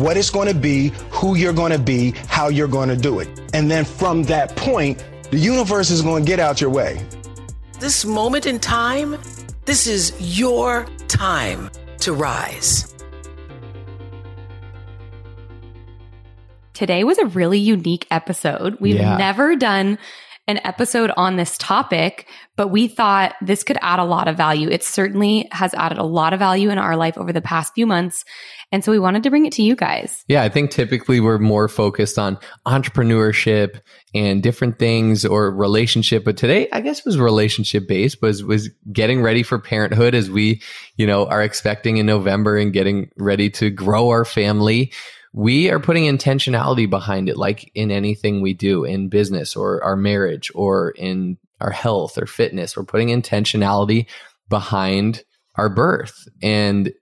what it's going to be, who you're going to be, how you're going to do it. And then from that point, the universe is going to get out your way. This moment in time, this is your time to rise. Today was a really unique episode. We've Yeah. never done an episode on this topic, but we thought this could add a lot of value. It certainly has added a lot of value in our life over the past few months. And so we wanted to bring it to you guys. Yeah, I think typically we're more focused on entrepreneurship and different things or relationship, but today I guess was relationship based was was getting ready for parenthood as we, you know, are expecting in November and getting ready to grow our family. We are putting intentionality behind it like in anything we do in business or our marriage or in our health or fitness. We're putting intentionality behind our birth and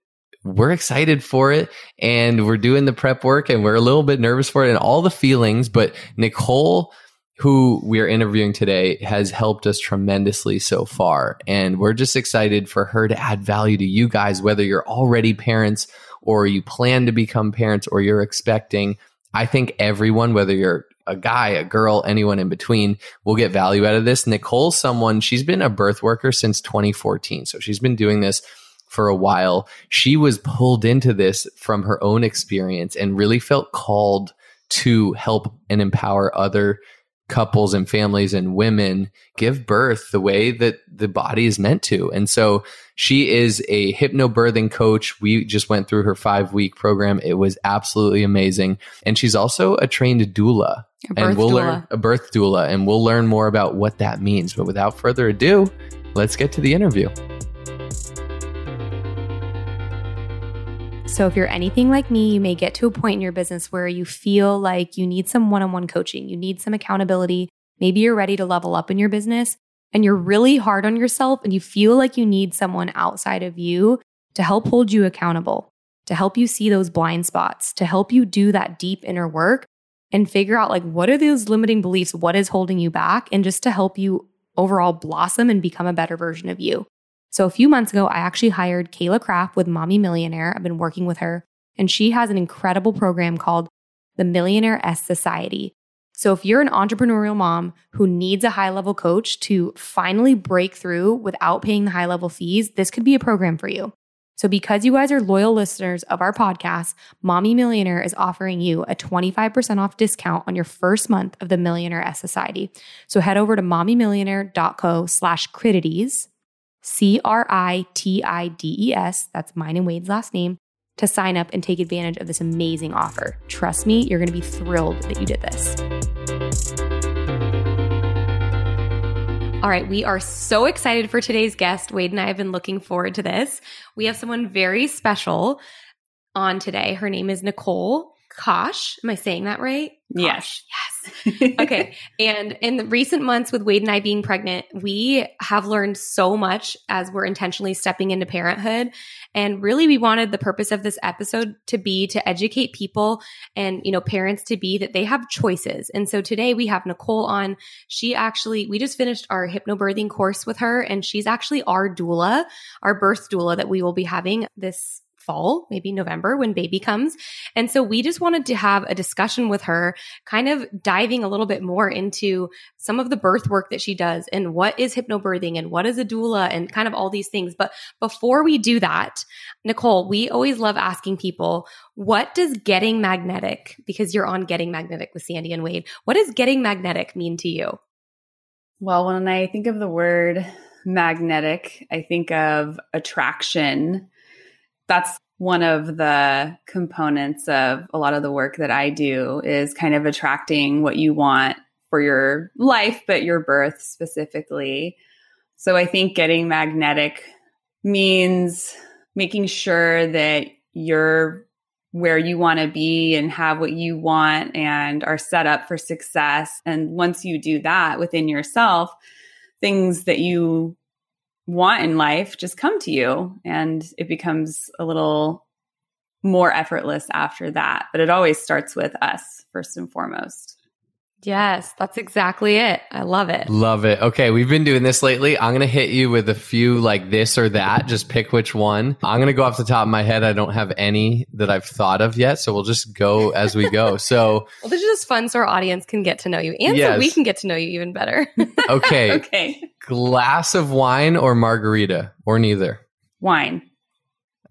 we're excited for it and we're doing the prep work and we're a little bit nervous for it and all the feelings. But Nicolle, who we are interviewing today, has helped us tremendously so far. And we're just excited for her to add value to you guys, whether you're already parents or you plan to become parents or you're expecting. I think everyone, whether you're a guy, a girl, anyone in between will get value out of this. Nicolle's someone, she's been a birth worker since 2014. So she's been doing this for a while. She was pulled into this from her own experience and really felt called to help and empower other couples and families and women give birth the way that the body is meant to. And so she is a hypnobirthing coach. We just went through her five week program. It was absolutely amazing. And she's also a trained doula. A and we'll doula. learn a birth doula and we'll learn more about what that means. But without further ado, let's get to the interview. So, if you're anything like me, you may get to a point in your business where you feel like you need some one on one coaching, you need some accountability. Maybe you're ready to level up in your business and you're really hard on yourself and you feel like you need someone outside of you to help hold you accountable, to help you see those blind spots, to help you do that deep inner work and figure out like what are those limiting beliefs, what is holding you back, and just to help you overall blossom and become a better version of you. So a few months ago, I actually hired Kayla Kraft with Mommy Millionaire. I've been working with her, and she has an incredible program called the Millionaire S Society. So if you're an entrepreneurial mom who needs a high level coach to finally break through without paying the high level fees, this could be a program for you. So because you guys are loyal listeners of our podcast, Mommy Millionaire is offering you a 25% off discount on your first month of the Millionaire S Society. So head over to mommymillionaire.co slash critides, C R I T I D E S, that's mine and Wade's last name, to sign up and take advantage of this amazing offer. Trust me, you're going to be thrilled that you did this. All right, we are so excited for today's guest. Wade and I have been looking forward to this. We have someone very special on today. Her name is Nicolle Kasch. Am I saying that right? Yes. Yes. okay. And in the recent months with Wade and I being pregnant, we have learned so much as we're intentionally stepping into parenthood. And really, we wanted the purpose of this episode to be to educate people and, you know, parents to be that they have choices. And so today we have Nicolle on. She actually, we just finished our hypnobirthing course with her, and she's actually our doula, our birth doula that we will be having this fall, maybe November when baby comes. And so we just wanted to have a discussion with her, kind of diving a little bit more into some of the birth work that she does and what is hypnobirthing and what is a doula and kind of all these things. But before we do that, Nicolle, we always love asking people, what does getting magnetic, because you're on Getting Magnetic with Sandy and Wade, what does getting magnetic mean to you? Well, when I think of the word magnetic, I think of attraction. That's one of the components of a lot of the work that I do is kind of attracting what you want for your life, but your birth specifically. So I think getting magnetic means making sure that you're where you want to be and have what you want and are set up for success. And once you do that within yourself, things that you want in life just come to you and it becomes a little more effortless after that. But it always starts with us first and foremost. Yes, that's exactly it. I love it. Love it. Okay, we've been doing this lately. I'm going to hit you with a few like this or that. Just pick which one. I'm going to go off the top of my head. I don't have any that I've thought of yet. So we'll just go as we go. So, well, this is just fun so our audience can get to know you and yes. so we can get to know you even better. okay. okay. Glass of wine or margarita or neither? Wine.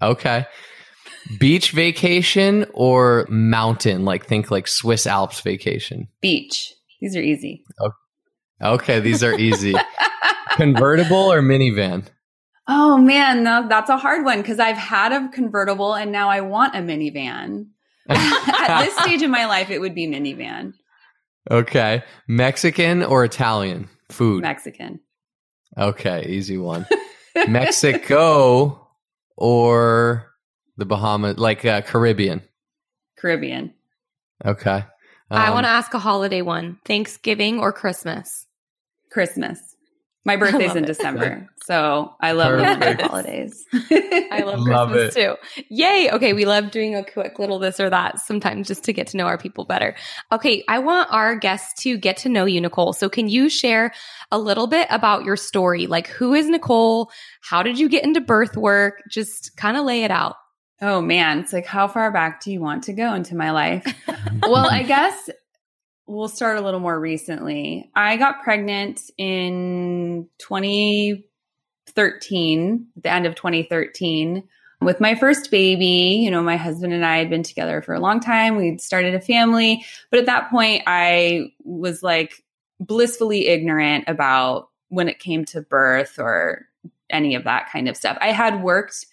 Okay. Beach vacation or mountain? Like think like Swiss Alps vacation. Beach. These are easy. Okay, okay these are easy. convertible or minivan? Oh man, no, that's a hard one because I've had a convertible and now I want a minivan. At this stage in my life, it would be minivan. Okay. Mexican or Italian food? Mexican. Okay, easy one. Mexico or the Bahamas, like uh, Caribbean. Caribbean. Okay. Um, I want to ask a holiday one: Thanksgiving or Christmas? Christmas. My birthday's in it. December, so I love the holidays. I love, love Christmas it. too. Yay! Okay, we love doing a quick little this or that sometimes just to get to know our people better. Okay, I want our guests to get to know you, Nicolle. So, can you share a little bit about your story? Like, who is Nicolle? How did you get into birth work? Just kind of lay it out. Oh man, it's like how far back do you want to go into my life? well, I guess we'll start a little more recently. I got pregnant in 2013, the end of 2013 with my first baby. You know, my husband and I had been together for a long time. We'd started a family, but at that point I was like blissfully ignorant about when it came to birth or any of that kind of stuff. I had worked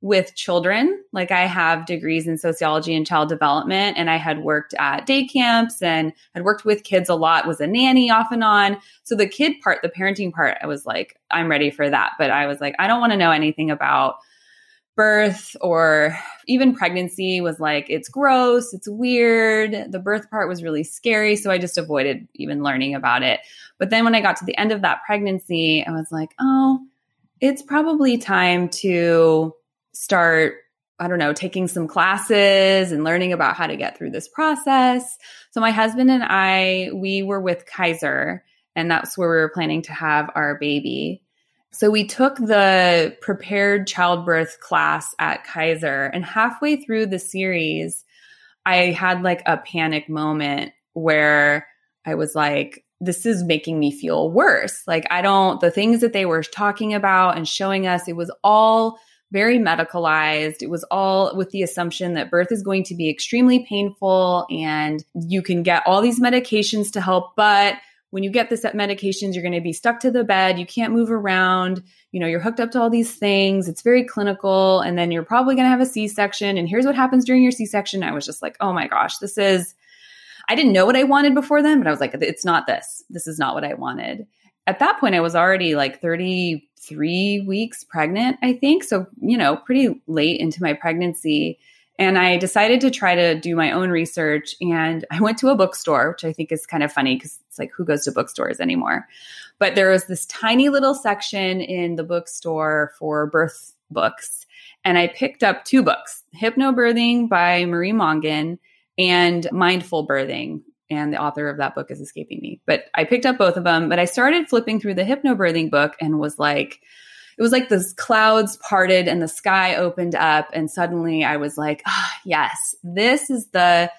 with children. Like I have degrees in sociology and child development, and I had worked at day camps and had worked with kids a lot, was a nanny off and on. So the kid part, the parenting part, I was like, I'm ready for that. But I was like, I don't want to know anything about birth or even pregnancy was like it's gross it's weird the birth part was really scary so i just avoided even learning about it but then when i got to the end of that pregnancy i was like oh it's probably time to start I don't know, taking some classes and learning about how to get through this process. So my husband and I, we were with Kaiser and that's where we were planning to have our baby. So we took the prepared childbirth class at Kaiser and halfway through the series, I had like a panic moment where I was like, this is making me feel worse. Like, I don't, the things that they were talking about and showing us, it was all very medicalized. It was all with the assumption that birth is going to be extremely painful and you can get all these medications to help, but when you get the set medications, you're going to be stuck to the bed. You can't move around. You know, you're hooked up to all these things. It's very clinical. And then you're probably going to have a C section. And here's what happens during your C section. I was just like, oh my gosh, this is, I didn't know what I wanted before then, but I was like, it's not this. This is not what I wanted at that point, I was already like 33 weeks pregnant, I think. So, you know, pretty late into my pregnancy. And I decided to try to do my own research. And I went to a bookstore, which I think is kind of funny because it's like, who goes to bookstores anymore? But there was this tiny little section in the bookstore for birth books. And I picked up two books Hypnobirthing by Marie Mongan and Mindful Birthing and the author of that book is escaping me. But I picked up both of them, but I started flipping through the hypnobirthing book and was like, it was like the clouds parted and the sky opened up. And suddenly I was like, oh, yes, this is the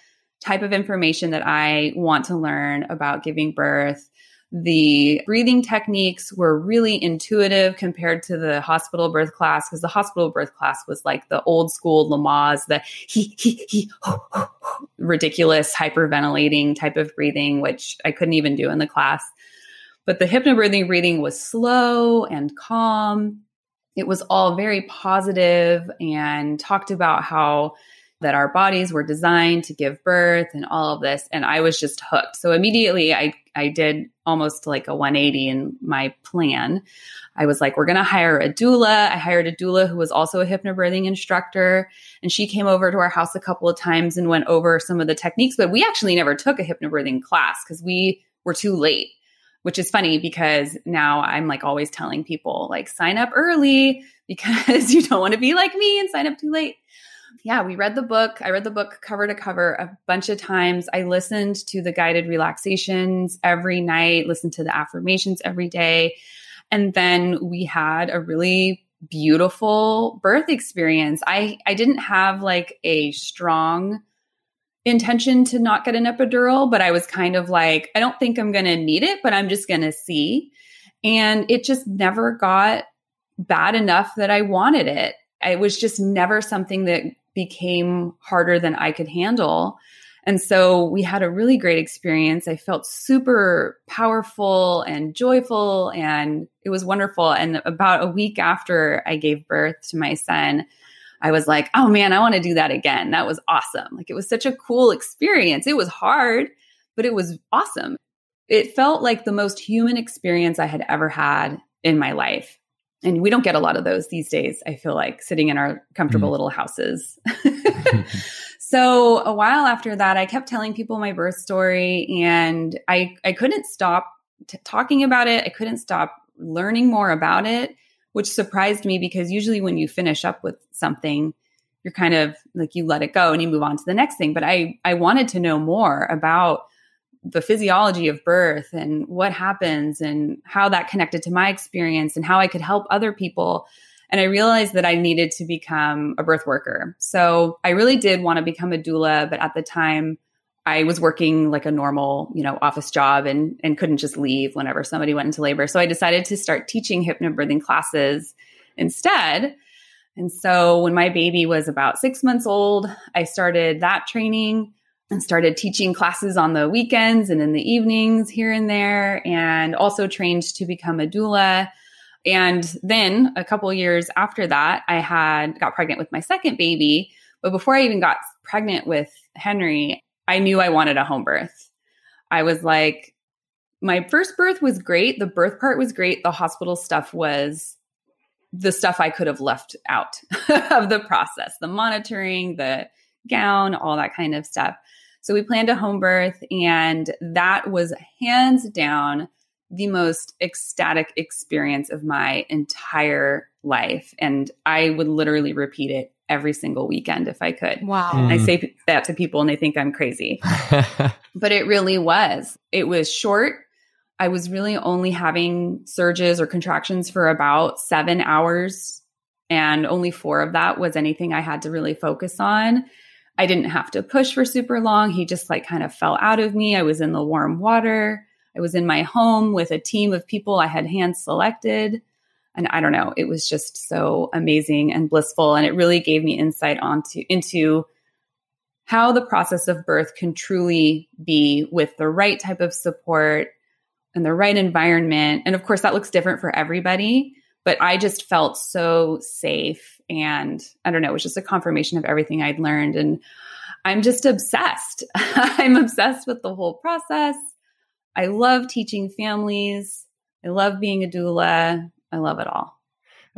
type of information that I want to learn about giving birth. The breathing techniques were really intuitive compared to the hospital birth class because the hospital birth class was like the old school Lamaze, the he, he, he, ridiculous hyperventilating type of breathing, which I couldn't even do in the class. But the hypnobirthing breathing was slow and calm. It was all very positive and talked about how that our bodies were designed to give birth and all of this. And I was just hooked. So immediately I, I did almost like a 180 in my plan. I was like, we're going to hire a doula. I hired a doula who was also a hypnobirthing instructor. And she came over to our house a couple of times and went over some of the techniques, but we actually never took a hypnobirthing class because we were too late which is funny because now I'm like always telling people like sign up early because you don't want to be like me and sign up too late yeah, we read the book. I read the book cover to cover a bunch of times. I listened to the guided relaxations every night, listened to the affirmations every day. And then we had a really beautiful birth experience. I I didn't have like a strong intention to not get an epidural, but I was kind of like, I don't think I'm going to need it, but I'm just going to see. And it just never got bad enough that I wanted it. It was just never something that became harder than I could handle. And so we had a really great experience. I felt super powerful and joyful, and it was wonderful. And about a week after I gave birth to my son, I was like, oh man, I want to do that again. That was awesome. Like it was such a cool experience. It was hard, but it was awesome. It felt like the most human experience I had ever had in my life and we don't get a lot of those these days i feel like sitting in our comfortable mm. little houses. So a while after that i kept telling people my birth story and i i couldn't stop t- talking about it. I couldn't stop learning more about it which surprised me because usually when you finish up with something you're kind of like you let it go and you move on to the next thing. But i i wanted to know more about the physiology of birth and what happens and how that connected to my experience and how I could help other people. And I realized that I needed to become a birth worker. So I really did want to become a doula, but at the time I was working like a normal, you know, office job and and couldn't just leave whenever somebody went into labor. So I decided to start teaching hypnobirthing classes instead. And so when my baby was about 6 months old, I started that training and started teaching classes on the weekends and in the evenings here and there, and also trained to become a doula. And then a couple years after that, I had got pregnant with my second baby. But before I even got pregnant with Henry, I knew I wanted a home birth. I was like, my first birth was great. The birth part was great. The hospital stuff was the stuff I could have left out of the process the monitoring, the gown, all that kind of stuff. So we planned a home birth, and that was hands down the most ecstatic experience of my entire life. And I would literally repeat it every single weekend if I could. Wow. Mm. I say that to people and they think I'm crazy. but it really was. It was short. I was really only having surges or contractions for about seven hours. And only four of that was anything I had to really focus on. I didn't have to push for super long. He just like kind of fell out of me. I was in the warm water. I was in my home with a team of people I had hand selected. And I don't know, it was just so amazing and blissful. And it really gave me insight onto into how the process of birth can truly be with the right type of support and the right environment. And of course, that looks different for everybody but I just felt so safe. And I don't know, it was just a confirmation of everything I'd learned. And I'm just obsessed. I'm obsessed with the whole process. I love teaching families. I love being a doula. I love it all.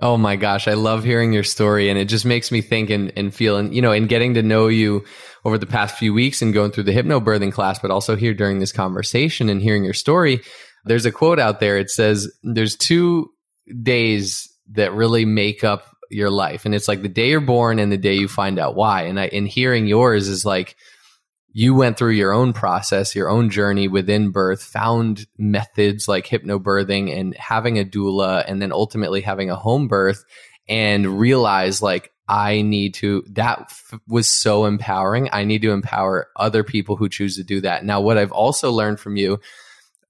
Oh my gosh, I love hearing your story and it just makes me think and, and feel and you know, and getting to know you over the past few weeks and going through the hypnobirthing class, but also here during this conversation and hearing your story. There's a quote out there. It says there's two days that really make up your life. And it's like the day you're born and the day you find out why. And I, in hearing yours is like, you went through your own process, your own journey within birth, found methods like hypnobirthing and having a doula, and then ultimately having a home birth, and realize like I need to. That f- was so empowering. I need to empower other people who choose to do that. Now, what I've also learned from you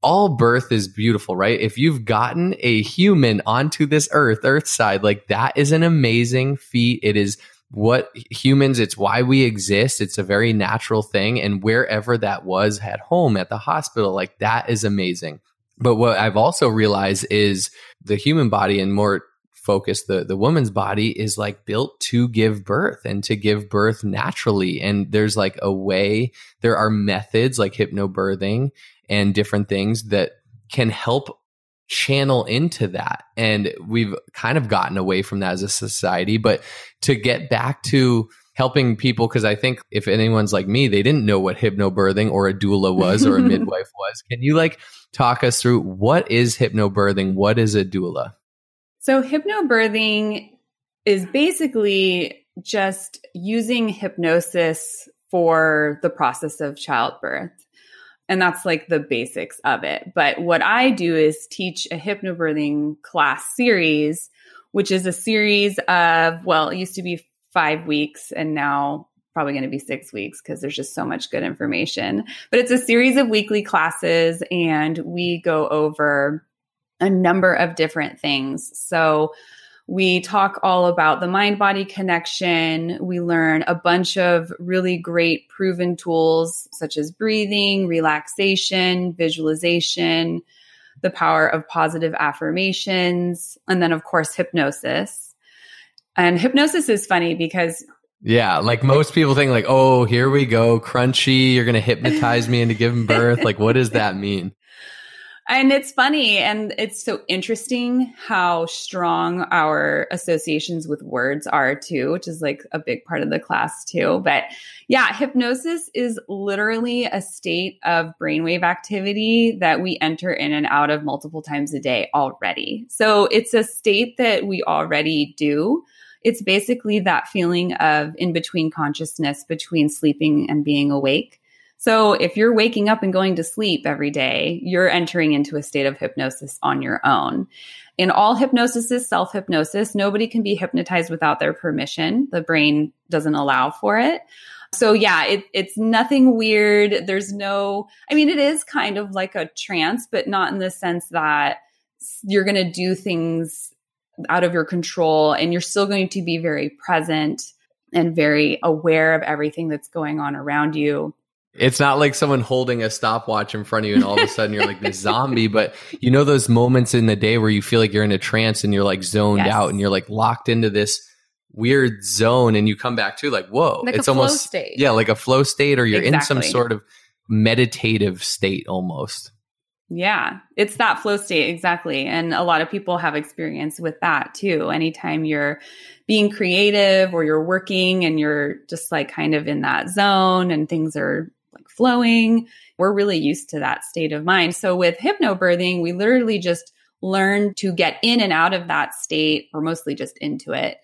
all birth is beautiful, right? If you've gotten a human onto this earth, earth side, like that is an amazing feat. It is what humans, it's why we exist. It's a very natural thing. And wherever that was at home, at the hospital, like that is amazing. But what I've also realized is the human body and more focus the the woman's body is like built to give birth and to give birth naturally and there's like a way there are methods like hypnobirthing and different things that can help channel into that and we've kind of gotten away from that as a society but to get back to helping people because I think if anyone's like me, they didn't know what hypnobirthing or a doula was or a midwife was. Can you like talk us through what is hypnobirthing? What is a doula? So hypnobirthing is basically just using hypnosis for the process of childbirth. And that's like the basics of it. But what I do is teach a hypnobirthing class series, which is a series of, well, it used to be five weeks and now probably going to be six weeks because there's just so much good information. But it's a series of weekly classes and we go over a number of different things. So we talk all about the mind body connection. We learn a bunch of really great proven tools such as breathing, relaxation, visualization, the power of positive affirmations, and then, of course, hypnosis. And hypnosis is funny because yeah, like most people think like, "Oh, here we go, crunchy, you're going to hypnotize me into giving birth." like what does that mean? And it's funny and it's so interesting how strong our associations with words are too, which is like a big part of the class too. But yeah, hypnosis is literally a state of brainwave activity that we enter in and out of multiple times a day already. So it's a state that we already do it's basically that feeling of in between consciousness between sleeping and being awake. So if you're waking up and going to sleep every day, you're entering into a state of hypnosis on your own. In all hypnosis is self hypnosis. Nobody can be hypnotized without their permission. The brain doesn't allow for it. So yeah, it, it's nothing weird. There's no, I mean, it is kind of like a trance, but not in the sense that you're going to do things out of your control and you're still going to be very present and very aware of everything that's going on around you. It's not like someone holding a stopwatch in front of you and all of a sudden you're like this zombie, but you know those moments in the day where you feel like you're in a trance and you're like zoned yes. out and you're like locked into this weird zone and you come back to like, whoa, like it's almost state. Yeah, like a flow state or you're exactly. in some sort of meditative state almost. Yeah, it's that flow state exactly. And a lot of people have experience with that too. Anytime you're being creative or you're working and you're just like kind of in that zone and things are flowing, we're really used to that state of mind. So with hypnobirthing, we literally just learn to get in and out of that state or mostly just into it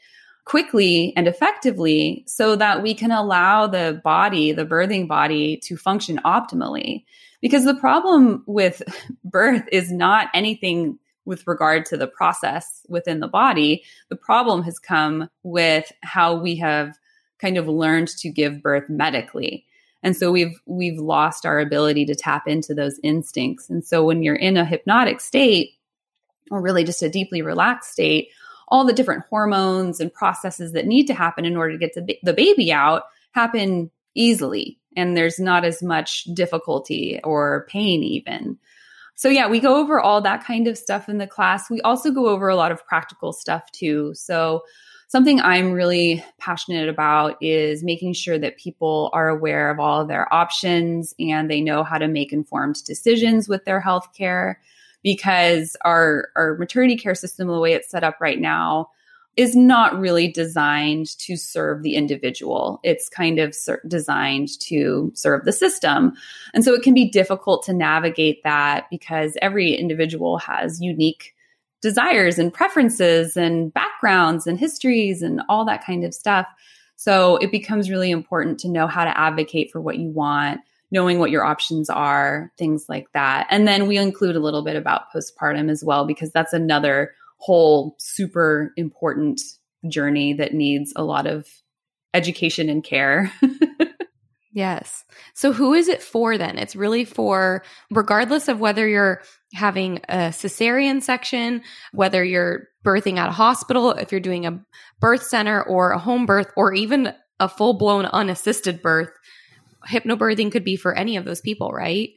quickly and effectively so that we can allow the body, the birthing body to function optimally. Because the problem with birth is not anything with regard to the process within the body. The problem has come with how we have kind of learned to give birth medically. And so we've we've lost our ability to tap into those instincts. And so when you're in a hypnotic state or really just a deeply relaxed state, all the different hormones and processes that need to happen in order to get the the baby out happen easily and there's not as much difficulty or pain even. So yeah, we go over all that kind of stuff in the class. We also go over a lot of practical stuff too. So something I'm really passionate about is making sure that people are aware of all of their options and they know how to make informed decisions with their healthcare because our our maternity care system the way it's set up right now is not really designed to serve the individual. It's kind of ser- designed to serve the system. And so it can be difficult to navigate that because every individual has unique desires and preferences and backgrounds and histories and all that kind of stuff. So it becomes really important to know how to advocate for what you want, knowing what your options are, things like that. And then we include a little bit about postpartum as well, because that's another whole super important journey that needs a lot of education and care. yes. So who is it for then? It's really for regardless of whether you're having a cesarean section, whether you're birthing at a hospital, if you're doing a birth center or a home birth or even a full-blown unassisted birth, hypnobirthing could be for any of those people, right?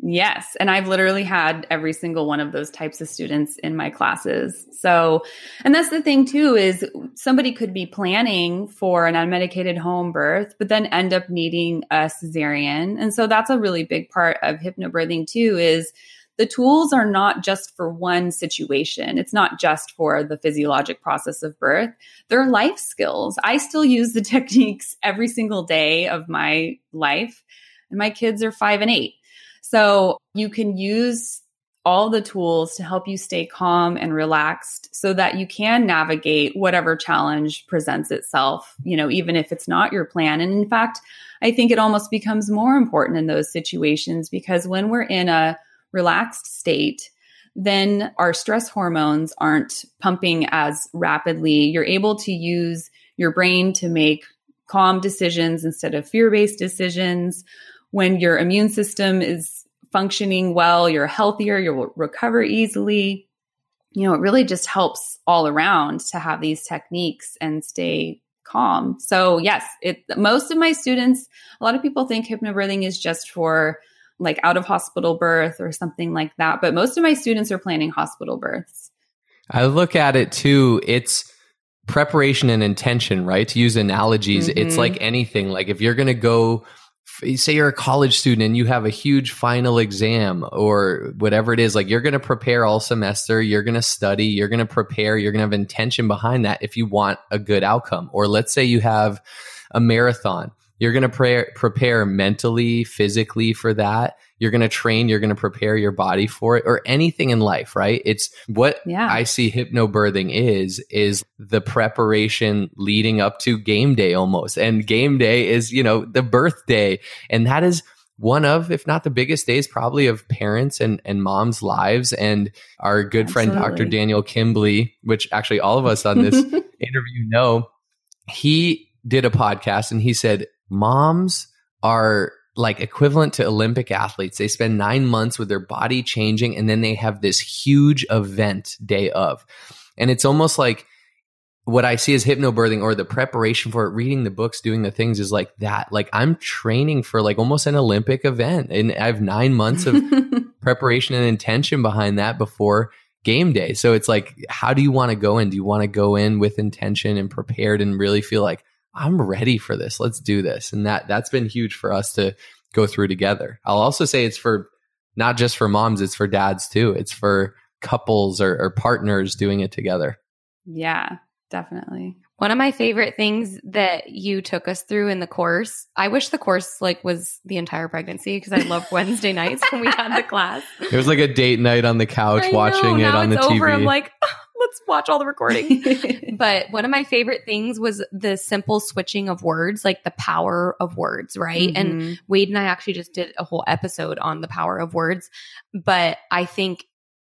Yes. And I've literally had every single one of those types of students in my classes. So, and that's the thing too is somebody could be planning for an unmedicated home birth, but then end up needing a cesarean. And so that's a really big part of hypnobirthing too is the tools are not just for one situation. It's not just for the physiologic process of birth. They're life skills. I still use the techniques every single day of my life. And my kids are five and eight. So you can use all the tools to help you stay calm and relaxed so that you can navigate whatever challenge presents itself, you know, even if it's not your plan. And in fact, I think it almost becomes more important in those situations because when we're in a relaxed state, then our stress hormones aren't pumping as rapidly. You're able to use your brain to make calm decisions instead of fear based decisions. When your immune system is functioning well, you're healthier, you'll recover easily. You know, it really just helps all around to have these techniques and stay calm. So, yes, it most of my students, a lot of people think hypnobirthing is just for like out of hospital birth or something like that, but most of my students are planning hospital births. I look at it too, it's preparation and intention, right? To use analogies, mm-hmm. it's like anything. Like if you're going to go say you're a college student and you have a huge final exam or whatever it is like you're going to prepare all semester you're going to study you're going to prepare you're going to have intention behind that if you want a good outcome. Or let's say you have a marathon you're going to pre- prepare mentally physically for that you're going to train, you're going to prepare your body for it or anything in life, right? It's what yeah. I see hypnobirthing is, is the preparation leading up to game day almost. And game day is, you know, the birthday. And that is one of, if not the biggest days, probably of parents and, and moms' lives. And our good Absolutely. friend, Dr. Daniel Kimbley, which actually all of us on this interview know, he did a podcast and he said, moms are like equivalent to Olympic athletes. They spend nine months with their body changing and then they have this huge event day of. And it's almost like what I see as hypnobirthing or the preparation for it, reading the books, doing the things is like that. Like I'm training for like almost an Olympic event and I have nine months of preparation and intention behind that before game day. So it's like, how do you want to go in? Do you want to go in with intention and prepared and really feel like, I'm ready for this. Let's do this. And that that's been huge for us to go through together. I'll also say it's for not just for moms, it's for dads too. It's for couples or, or partners doing it together. Yeah, definitely. One of my favorite things that you took us through in the course, I wish the course like was the entire pregnancy because I love Wednesday nights when we had the class. It was like a date night on the couch I watching know, it on the over, TV. I'm like, let's watch all the recording. but one of my favorite things was the simple switching of words, like the power of words, right? Mm-hmm. And Wade and I actually just did a whole episode on the power of words. But I think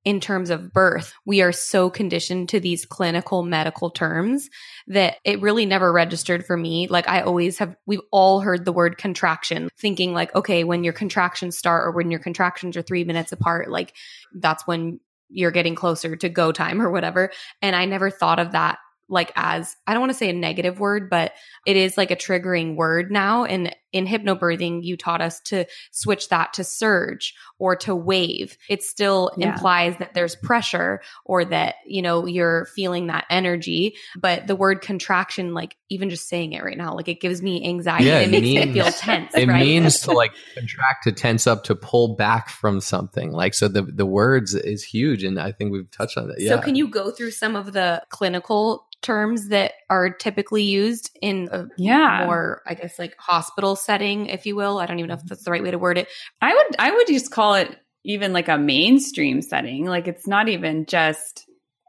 in terms of birth, we are so conditioned to these clinical medical terms that it really never registered for me. Like I always have, we've all heard the word contraction, thinking like, okay, when your contractions start or when your contractions are three minutes apart, like that's when you're getting closer to go time or whatever. And I never thought of that like as I don't want to say a negative word, but it is like a triggering word now. And in hypnobirthing, you taught us to switch that to surge or to wave. It still yeah. implies that there's pressure or that, you know, you're feeling that energy. But the word contraction, like even just saying it right now, like it gives me anxiety. Yeah, it, it makes means, me feel tense. It right? means to like contract, to tense up, to pull back from something. Like, so the, the words is huge. And I think we've touched on that. Yeah. So can you go through some of the clinical terms that are typically used in a yeah. more, I guess, like hospital setting, if you will. I don't even know if mm-hmm. that's the right way to word it. I would, I would just call it even like a mainstream setting. Like it's not even just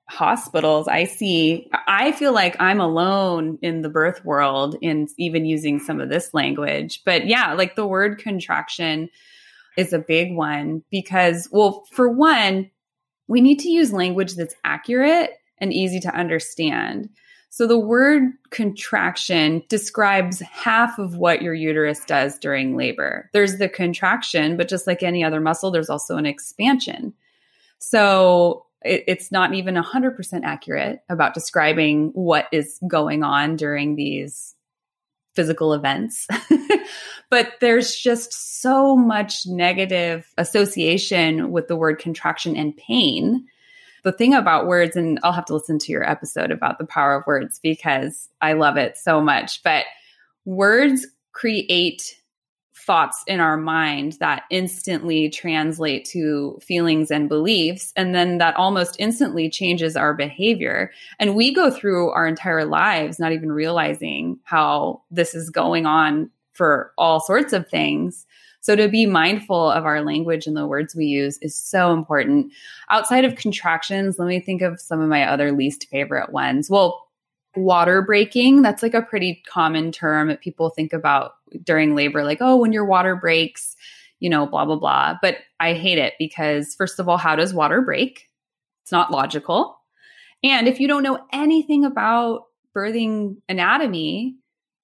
hospitals. I see, I feel like I'm alone in the birth world in even using some of this language. But yeah, like the word contraction is a big one because, well, for one, we need to use language that's accurate and easy to understand. So the word contraction describes half of what your uterus does during labor. There's the contraction, but just like any other muscle, there's also an expansion. So it, it's not even 100% accurate about describing what is going on during these physical events. but there's just so much negative association with the word contraction and pain. The thing about words, and I'll have to listen to your episode about the power of words because I love it so much, but words create thoughts in our mind that instantly translate to feelings and beliefs. And then that almost instantly changes our behavior. And we go through our entire lives not even realizing how this is going on for all sorts of things. So to be mindful of our language and the words we use is so important. Outside of contractions, let me think of some of my other least favorite ones. Well, water breaking, that's like a pretty common term that people think about during labor, like, oh, when your water breaks, you know, blah, blah, blah. But I hate it because, first of all, how does water break? It's not logical. And if you don't know anything about birthing anatomy,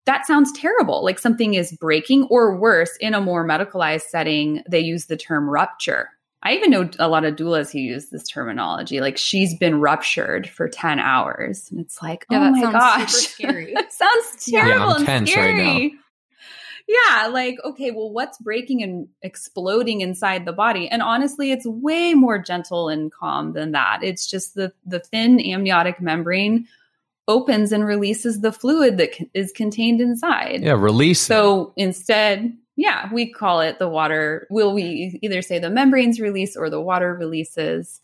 that sounds terrible. Like something is breaking, or worse, in a more medicalized setting, they use the term rupture. I even know a lot of doulas who use this terminology. Like she's been ruptured for 10 hours. And it's like, yeah, oh my gosh. scary. that sounds terrible yeah, and scary. Right yeah, like, okay, well, what's breaking and exploding inside the body? And honestly, it's way more gentle and calm than that. It's just the the thin amniotic membrane opens and releases the fluid that is contained inside. Yeah, release. So instead, yeah, we call it the water. Will we either say the membranes release or the water releases?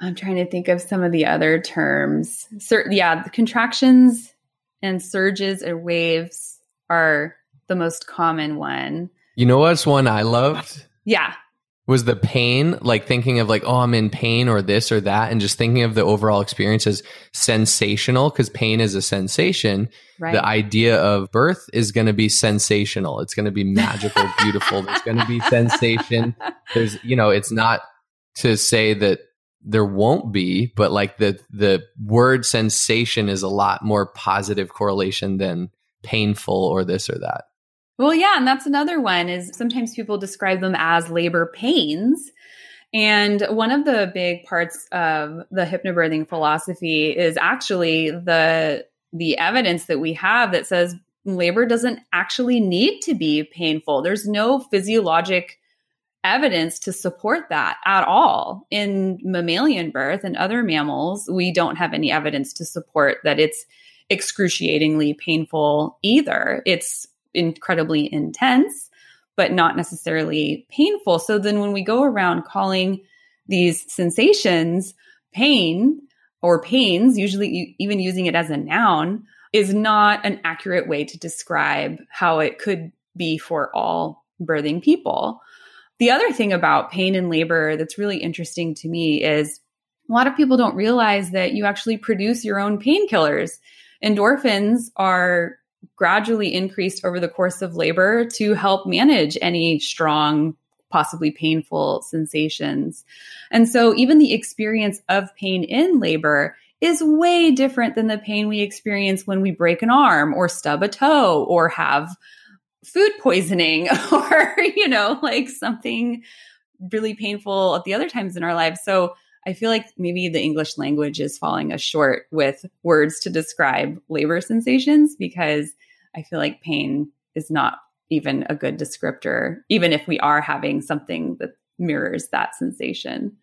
I'm trying to think of some of the other terms. Sur- yeah, the contractions and surges or waves are the most common one. You know what's one I loved? Yeah was the pain like thinking of like oh i'm in pain or this or that and just thinking of the overall experience as sensational because pain is a sensation. Right. the idea of birth is going to be sensational. It's going to be magical beautiful. There's going to be sensation. There's you know it's not to say that there won't be but like the the word sensation is a lot more positive correlation than painful or this or that well, yeah, and that's another one is sometimes people describe them as labor pains. And one of the big parts of the hypnobirthing philosophy is actually the the evidence that we have that says labor doesn't actually need to be painful. There's no physiologic evidence to support that at all. In mammalian birth and other mammals, we don't have any evidence to support that it's excruciatingly painful either. It's incredibly intense, but not necessarily painful. So then when we go around calling these sensations pain or pains, usually even using it as a noun, is not an accurate way to describe how it could be for all birthing people. The other thing about pain and labor that's really interesting to me is a lot of people don't realize that you actually produce your own painkillers. Endorphins are gradually increased over the course of labor to help manage any strong, possibly painful sensations. And so, even the experience of pain in labor is way different than the pain we experience when we break an arm or stub a toe or have food poisoning or, you know, like something really painful at the other times in our lives. So, I feel like maybe the English language is falling us short with words to describe labor sensations because I feel like pain is not even a good descriptor, even if we are having something that mirrors that sensation.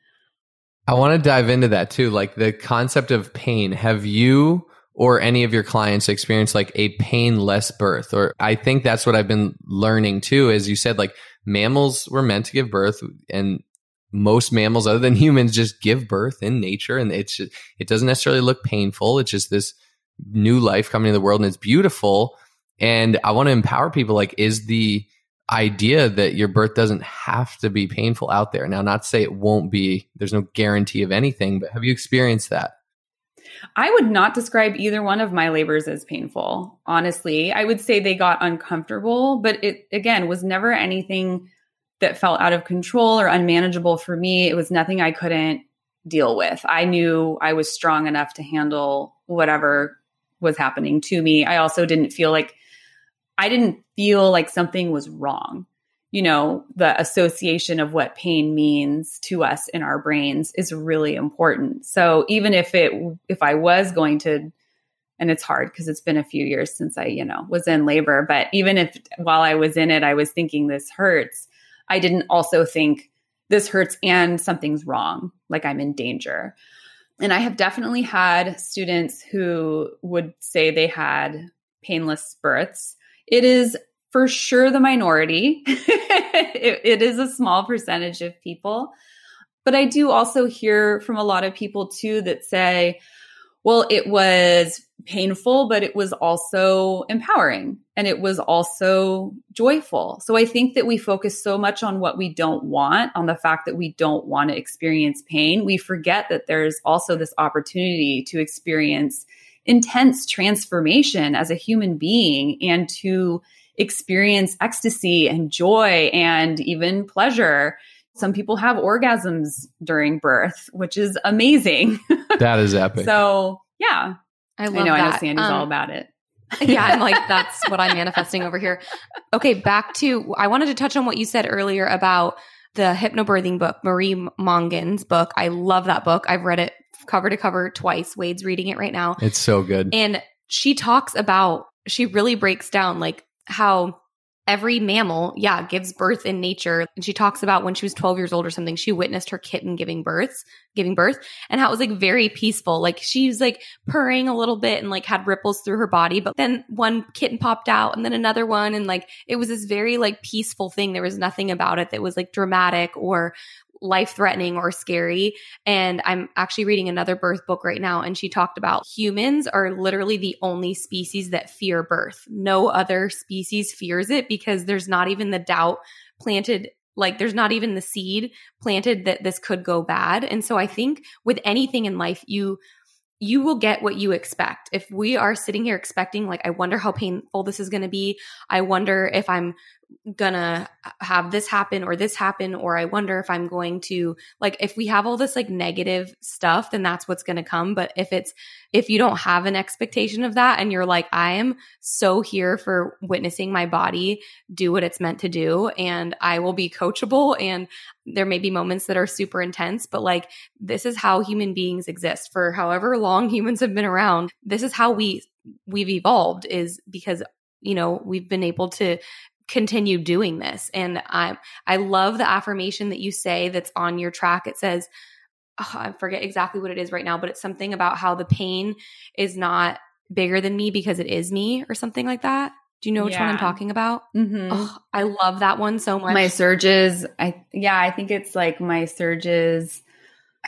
I want to dive into that too. Like the concept of pain. Have you or any of your clients experienced like a painless birth? Or I think that's what I've been learning too. As you said, like mammals were meant to give birth and most mammals other than humans just give birth in nature and it's it doesn't necessarily look painful. It's just this new life coming into the world and it's beautiful. And i want to empower people like is the idea that your birth doesn't have to be painful out there. Now not say it won't be there's no guarantee of anything but have you experienced that? I would not describe either one of my labors as painful. Honestly, I would say they got uncomfortable, but it again was never anything that felt out of control or unmanageable for me. It was nothing I couldn't deal with. I knew I was strong enough to handle whatever was happening to me. I also didn't feel like I didn't feel like something was wrong. You know, the association of what pain means to us in our brains is really important. So even if it if I was going to and it's hard because it's been a few years since I, you know, was in labor. But even if while I was in it, I was thinking this hurts, I didn't also think this hurts and something's wrong, like I'm in danger. And I have definitely had students who would say they had painless births. It is for sure the minority. it, it is a small percentage of people. But I do also hear from a lot of people too that say, well, it was painful, but it was also empowering and it was also joyful. So I think that we focus so much on what we don't want, on the fact that we don't want to experience pain. We forget that there's also this opportunity to experience intense transformation as a human being and to experience ecstasy and joy and even pleasure. Some people have orgasms during birth, which is amazing. That is epic. so, yeah. I love I know, that. I know Sandy's Um, all about it. yeah, I'm like, that's what I'm manifesting over here. Okay, back to, I wanted to touch on what you said earlier about the hypnobirthing book, Marie Mongan's book. I love that book. I've read it cover to cover twice. Wade's reading it right now. it's so good. And she talks about, she really breaks down like how every mammal, yeah, gives birth in nature. And she talks about when she was 12 years old or something, she witnessed her kitten giving births, giving birth, and how it was like very peaceful. Like she was like purring a little bit and like had ripples through her body. But then one kitten popped out and then another one. And like it was this very like peaceful thing. There was nothing about it that was like dramatic or life threatening or scary. And I'm actually reading another birth book right now. And she talked about humans are literally the only species that fear birth. No other species fears it because there's not even the doubt planted. Like there's not even the seed planted that this could go bad. And so I think with anything in life, you, you will get what you expect. If we are sitting here expecting, like, I wonder how painful this is going to be. I wonder if I'm gonna have this happen or this happen or i wonder if i'm going to like if we have all this like negative stuff then that's what's gonna come. But if it's if you don't have an expectation of that and you're like i am so here for witnessing my body do what it's meant to do and i will be coachable and there may be moments that are super intense but like this is how human beings exist. For however long humans have been around this is how we we've evolved is because you know we've been able to continue doing this. And i i love the affirmation that you say that's on your track. It says oh, i forget exactly what it is right now but it's something about how the pain is not bigger than me because it is me or something like that. Do you know which one i'm talking about? Mm-hmm. oh i love that one so much. My surges i yeah i think it's like my surges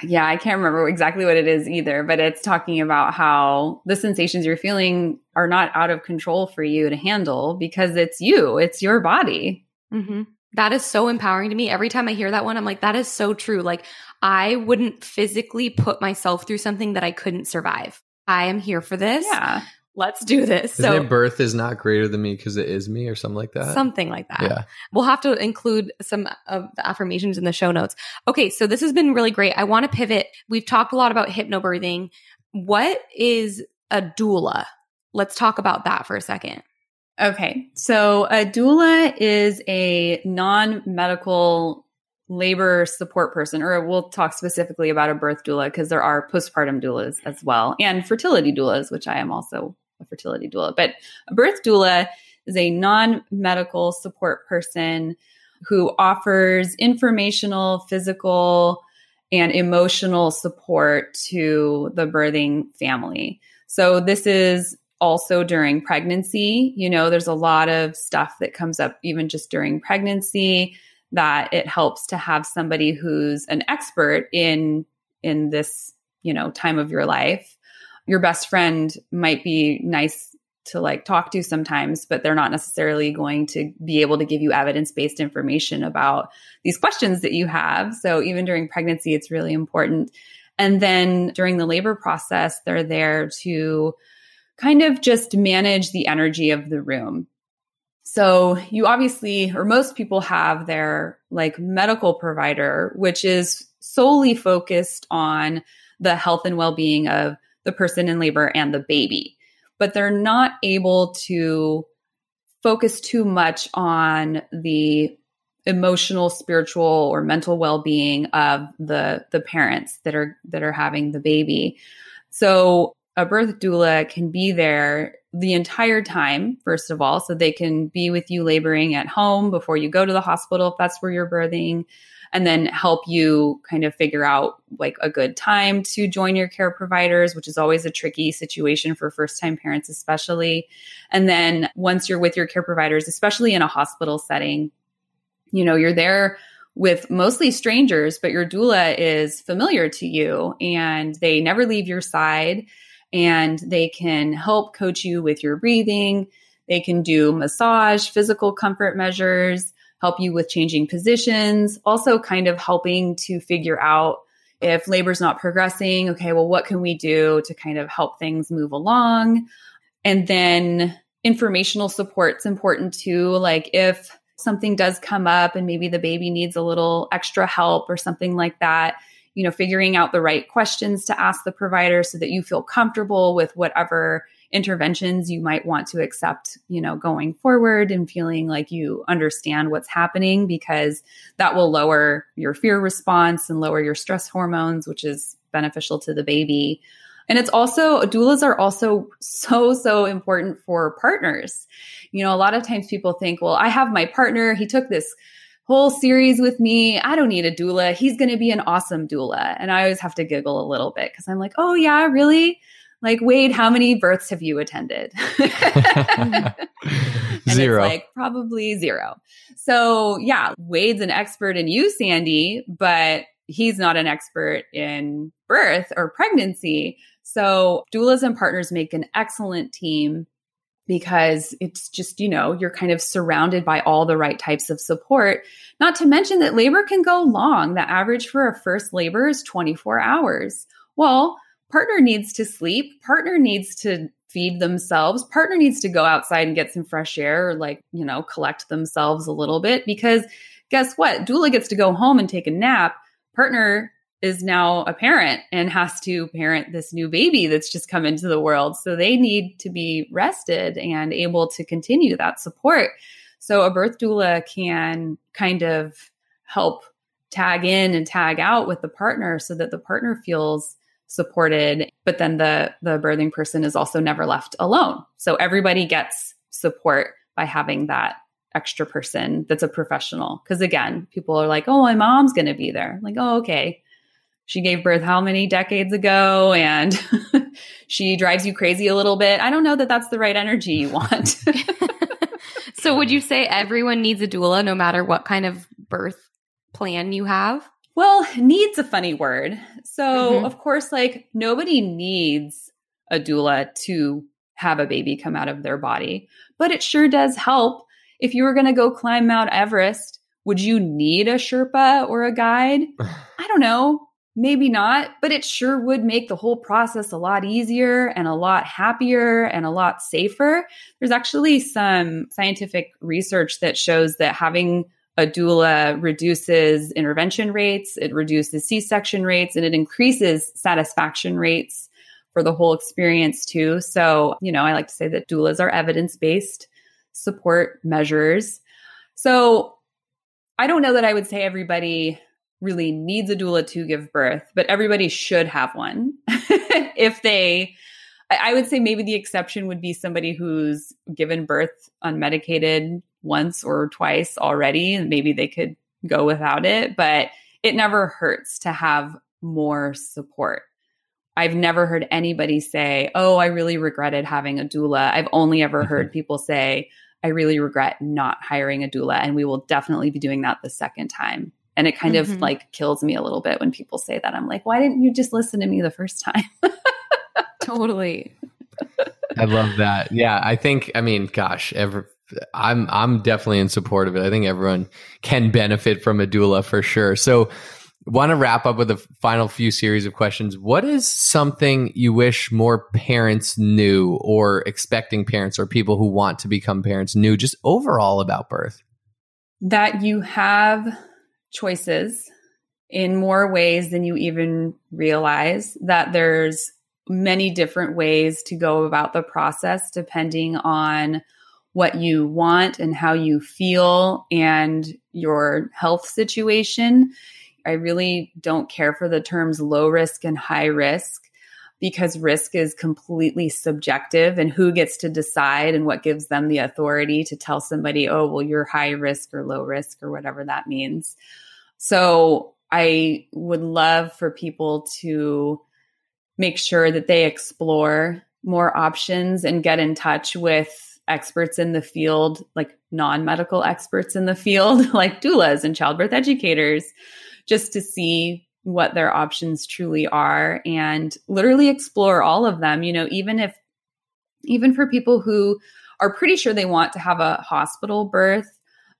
yeah i can't remember exactly what it is either but it's talking about how the sensations you're feeling are not out of control for you to handle because it's you it's your body hmm That is so empowering to me. Every time I hear that one, I'm like, that is so true. Like, I wouldn't physically put myself through something that I couldn't survive. I am here for this. yeah Let's do this. Isn't so, it birth is not greater than me because it is me or something like that? something like that. yeah. We'll have to include some of the affirmations in the show notes. Okay, so this has been really great. I want to pivot. We've talked a lot about hypnobirthing. What is a doula? Let's talk about that for a second. Okay. So a doula is a non medical labor support person, or we'll talk specifically about a birth doula because there are postpartum doulas as well and fertility doulas, which I am also a fertility doula. But a birth doula is a non medical support person who offers informational, physical, and emotional support to the birthing family. So this is also during pregnancy. You know, there's a lot of stuff that comes up even just during pregnancy that it helps to have somebody who's an expert in in this, you know, time of your life. Your best friend might be nice to like talk to sometimes, but they're not necessarily going to be able to give you evidence-based information about these questions that you have. So even during pregnancy it's really important. And then during the labor process, they're there to kind of just manage the energy of the room. So you obviously, or most people have their like medical provider, which is solely focused on the health and well being of the person in labor and the baby. But they're not able to focus too much on the emotional spiritual or mental well-being of the the parents that are that are having the baby so a birth doula can be there the entire time, first of all, so they can be with you laboring at home before you go to the hospital if that's where you're birthing, and then help you kind of figure out like a good time to join your care providers, which is always a tricky situation for first time parents, especially. And then once you're with your care providers, especially in a hospital setting, you know, you're there with mostly strangers, but your doula is familiar to you and they never leave your side and they can help coach you with your breathing. They can do massage, physical comfort measures, help you with changing positions, also kind of helping to figure out if labor's not progressing, okay, well, what can we do to kind of help things move along? And then informational support's important too. Like if something does come up and maybe the baby needs a little extra help or something like that, you know, figuring out the right questions to ask the provider so that you feel comfortable with whatever interventions you might want to accept, you know, going forward and feeling like you understand what's happening because that will lower your fear response and lower your stress hormones, which is beneficial to the baby. And it's also, doulas are also so, so important for partners. You know, a lot of times people think, well, I have my partner, he took this whole series with me. I don't need a doula. He's going to be an awesome doula. And I always have to giggle a little bit because I'm like, oh, yeah, really? Like, Wade, how many births have you attended? zero. like probably zero. So, yeah, Wade's an expert in you, Sandy, but he's not an expert in birth or pregnancy. So, doulas and partners make an excellent team because it's just, you know, you're kind of surrounded by all the right types of support. Not to mention that labor can go long. The average for a first labor is 24 hours. Well, partner needs to sleep, partner needs to feed themselves, partner needs to go outside and get some fresh air or like, you know, collect themselves a little bit because guess what? Doula gets to go home and take a nap. Partner is now a parent and has to parent this new baby that's just come into the world. So they need to be rested and able to continue that support. So a birth doula can kind of help tag in and tag out with the partner so that the partner feels supported but then the the birthing person is also never left alone so everybody gets support by having that extra person that's a professional because again people are like oh my mom's going to be there like oh okay she gave birth how many decades ago and she drives you crazy a little bit. I don't know that that's the right energy you want. so, would you say everyone needs a doula no matter what kind of birth plan you have? Well, needs a funny word. So, mm-hmm. of course, like nobody needs a doula to have a baby come out of their body, but it sure does help. If you were going to go climb Mount Everest, would you need a Sherpa or a guide? I don't know. Maybe not, but it sure would make the whole process a lot easier and a lot happier and a lot safer. There's actually some scientific research that shows that having a doula reduces intervention rates, it reduces C section rates, and it increases satisfaction rates for the whole experience, too. So, you know, I like to say that doulas are evidence based support measures. So, I don't know that I would say everybody really needs a doula to give birth, but everybody should have one. if they, I would say maybe the exception would be somebody who's given birth unmedicated once or twice already, and maybe they could go without it, but it never hurts to have more support. I've never heard anybody say, Oh, I really regretted having a doula. I've only ever mm-hmm. heard people say, I really regret not hiring a doula, and we will definitely be doing that the second time. And it kind mm-hmm. of like kills me a little bit when people say that. I'm like, why didn't you just listen to me the first time? totally. I love that. Yeah, I think I mean, gosh, every, I'm I'm definitely in support of it. I think everyone can benefit from a doula for sure. So, want to wrap up with a final few series of questions. What is something you wish more parents knew, or expecting parents, or people who want to become parents knew, just overall about birth? That you have choices in more ways than you even realize, that there's many different ways to go about the process depending on what you want and how you feel and your health situation. I really don't care for the terms low risk and high risk because risk is completely subjective and who gets to decide and what gives them the authority to tell somebody, oh, well, you're high risk or low risk or whatever that means. So I would love for people to make sure that they explore more options and get in touch with experts in the field, like non medical experts in the field, like doulas and childbirth educators, just to see what their options truly are and literally explore all of them. You know, even if, even for people who are pretty sure they want to have a hospital birth,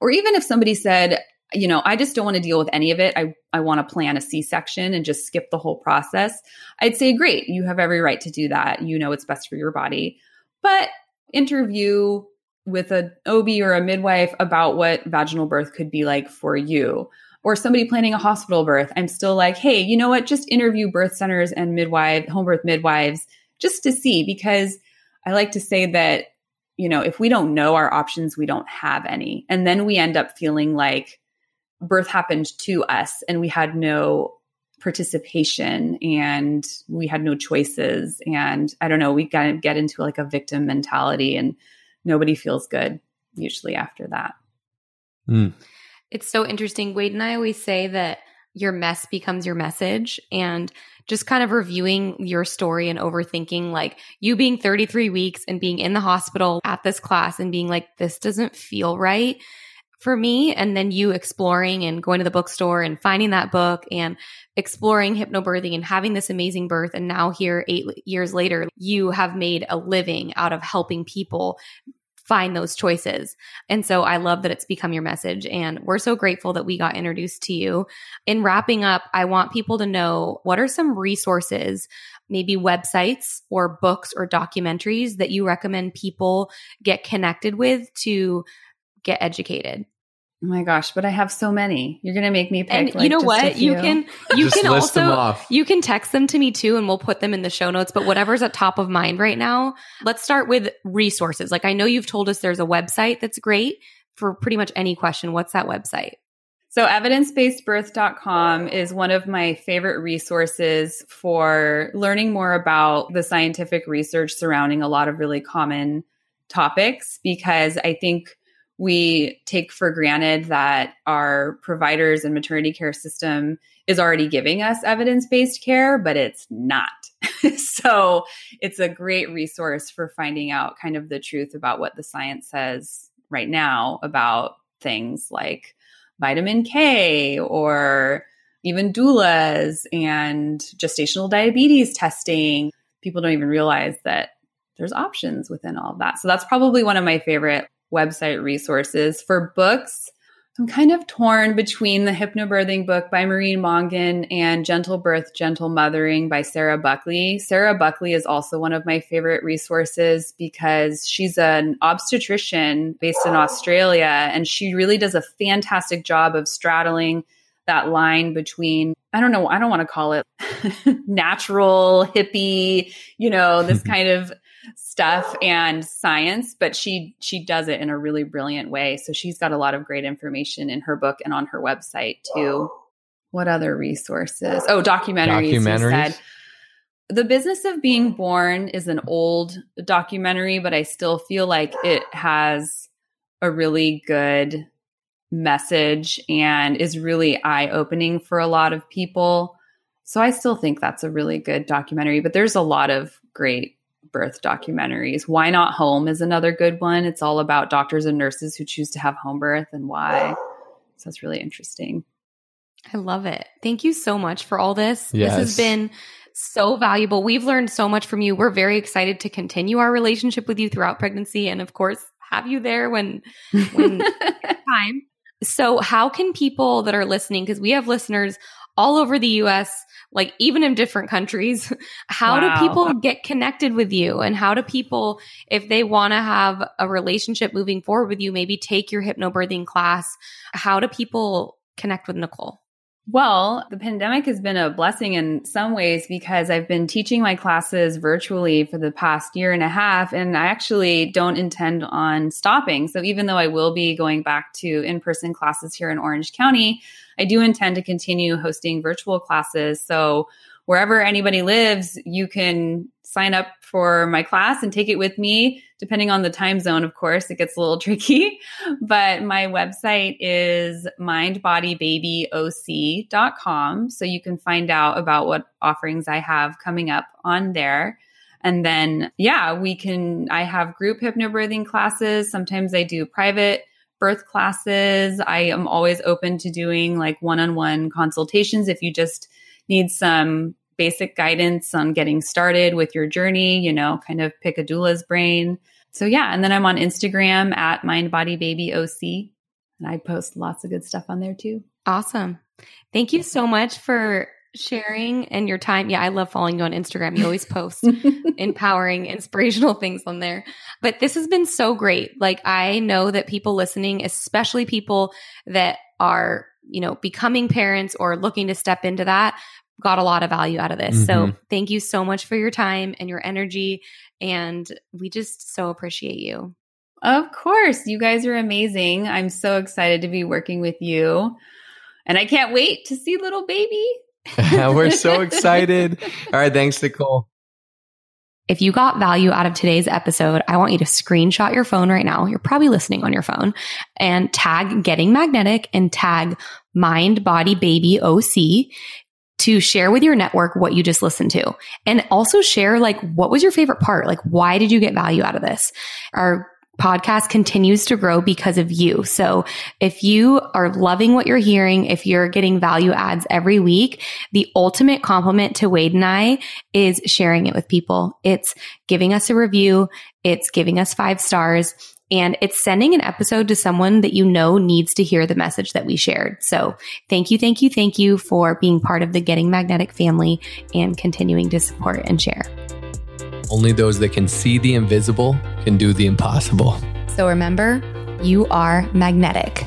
or even if somebody said, you know, I just don't want to deal with any of it. I, I want to plan a C section and just skip the whole process. I'd say, great, you have every right to do that. You know what's best for your body. But interview with an OB or a midwife about what vaginal birth could be like for you or somebody planning a hospital birth, I'm still like, hey, you know what? Just interview birth centers and midwife, home birth midwives, just to see, because I like to say that, you know, if we don't know our options, we don't have any. And then we end up feeling like birth happened to us and we had no participation and we had no choices. And I don't know, we kind of get into like a victim mentality and nobody feels good usually after that. Mm. It's so interesting. Wade and I always say that your mess becomes your message and just kind of reviewing your story and overthinking like you being 33 weeks and being in the hospital at this class and being like this doesn't feel right for me and then you exploring and going to the bookstore and finding that book and exploring hypnobirthing and having this amazing birth and now here 8 years later you have made a living out of helping people find those choices. And so I love that it's become your message. And we're so grateful that we got introduced to you. In wrapping up, I want people to know what are some resources, maybe websites or books or documentaries that you recommend people get connected with to get educated? Oh my gosh, but I have so many. You're gonna make me pick. And like, you know what? You can you Just can list them also off. you can text them to me too, and we'll put them in the show notes. But whatever's at top of mind right now, let's start with resources. Like I know you've told us there's a website that's great for pretty much any question. What's that website? So, evidencebasedbirth.com is one of my favorite resources for learning more about the scientific research surrounding a lot of really common topics because I think we take for granted that our providers and maternity care system is already giving us evidence based care, but it's not. so it's a great resource for finding out kind of the truth about what the science says right now about things like vitamin K or even doulas and gestational diabetes testing. People don't even realize that there's options within all of that. So that's probably one of my favorite website resources. For books, I'm kind of torn between the Hypnobirthing book by Maureen Mongan and Gentle Birth, Gentle Mothering by Sarah Buckley. Sarah Buckley is also one of my favorite resources because she's an obstetrician based in Australia and she really does a fantastic job of straddling that line between I don't know, I don't want to call it natural, hippie, you know, this kind of stuff and science, but she she does it in a really brilliant way. So she's got a lot of great information in her book and on her website too. What other resources? Oh, documentaries. Documentaries? Said. The Business of Being Born is an old documentary, but I still feel like it has a really good message and is really eye opening for a lot of people. So I still think that's a really good documentary, but there's a lot of great birth documentaries. Why Not Home is another good one. It's all about doctors and nurses who choose to have home birth and why. So it's really interesting. I love it. Thank you so much for all this. Yes. This has been so valuable. We've learned so much from you. We're very excited to continue our relationship with you throughout pregnancy and of course have you there when when time. So how can people that are listening because we have listeners all over the US, like even in different countries, how Wow. do people get connected with you and how do people if they want to have a relationship moving forward with you, maybe take your hypnobirthing class, how do people connect with Nicolle? Well, the pandemic has been a blessing in some ways because I've been teaching my classes virtually for the past year and a half, and I actually don't intend on stopping. So, even though I will be going back to in person classes here in Orange County, I do intend to continue hosting virtual classes. So, wherever anybody lives, you can sign up for my class and take it with me, depending on the time zone, of course. It gets a little tricky. But my website is mindbodybabyoc.com. So you can find out about what offerings I have coming up on there. And then, yeah, we can, I have group hypnobirthing classes. Sometimes I do private birth classes. I am always open to doing like one on one consultations if you just need some basic guidance on getting started with your journey, you know, kind of pick a doula's brain. So yeah, and then I'm on Instagram at mindbodybabyOC and I post lots of good stuff on there too. Awesome. Thank you so much for sharing and your time. Yeah, I love following you on Instagram. You always post empowering, inspirational things on there. But this has been so great. Like I know that people listening, especially people that are, you know, becoming parents or looking to step into that, got a lot of value out of this. Mm-hmm. So thank you so much for your time and your energy. And we just so appreciate you. Of course. You guys are amazing. I'm so excited to be working with you. And I can't wait to see little baby. We're so excited. All right. Thanks, Nicolle. If you got value out of today's episode, I want you to screenshot your phone right now. You're probably listening on your phone and tag getting magnetic and tag mind body baby OC to share with your network what you just listened to and also share like what was your favorite part? Like why did you get value out of this? Our podcast continues to grow because of you. So if you are loving what you're hearing, if you're getting value adds every week, the ultimate compliment to Wade and I is sharing it with people. It's giving us a review. It's giving us five stars and it's sending an episode to someone that you know needs to hear the message that we shared. So thank you, thank you, thank you for being part of the Getting Magnetic family and continuing to support and share. Only those that can see the invisible can do the impossible. So remember, you are magnetic.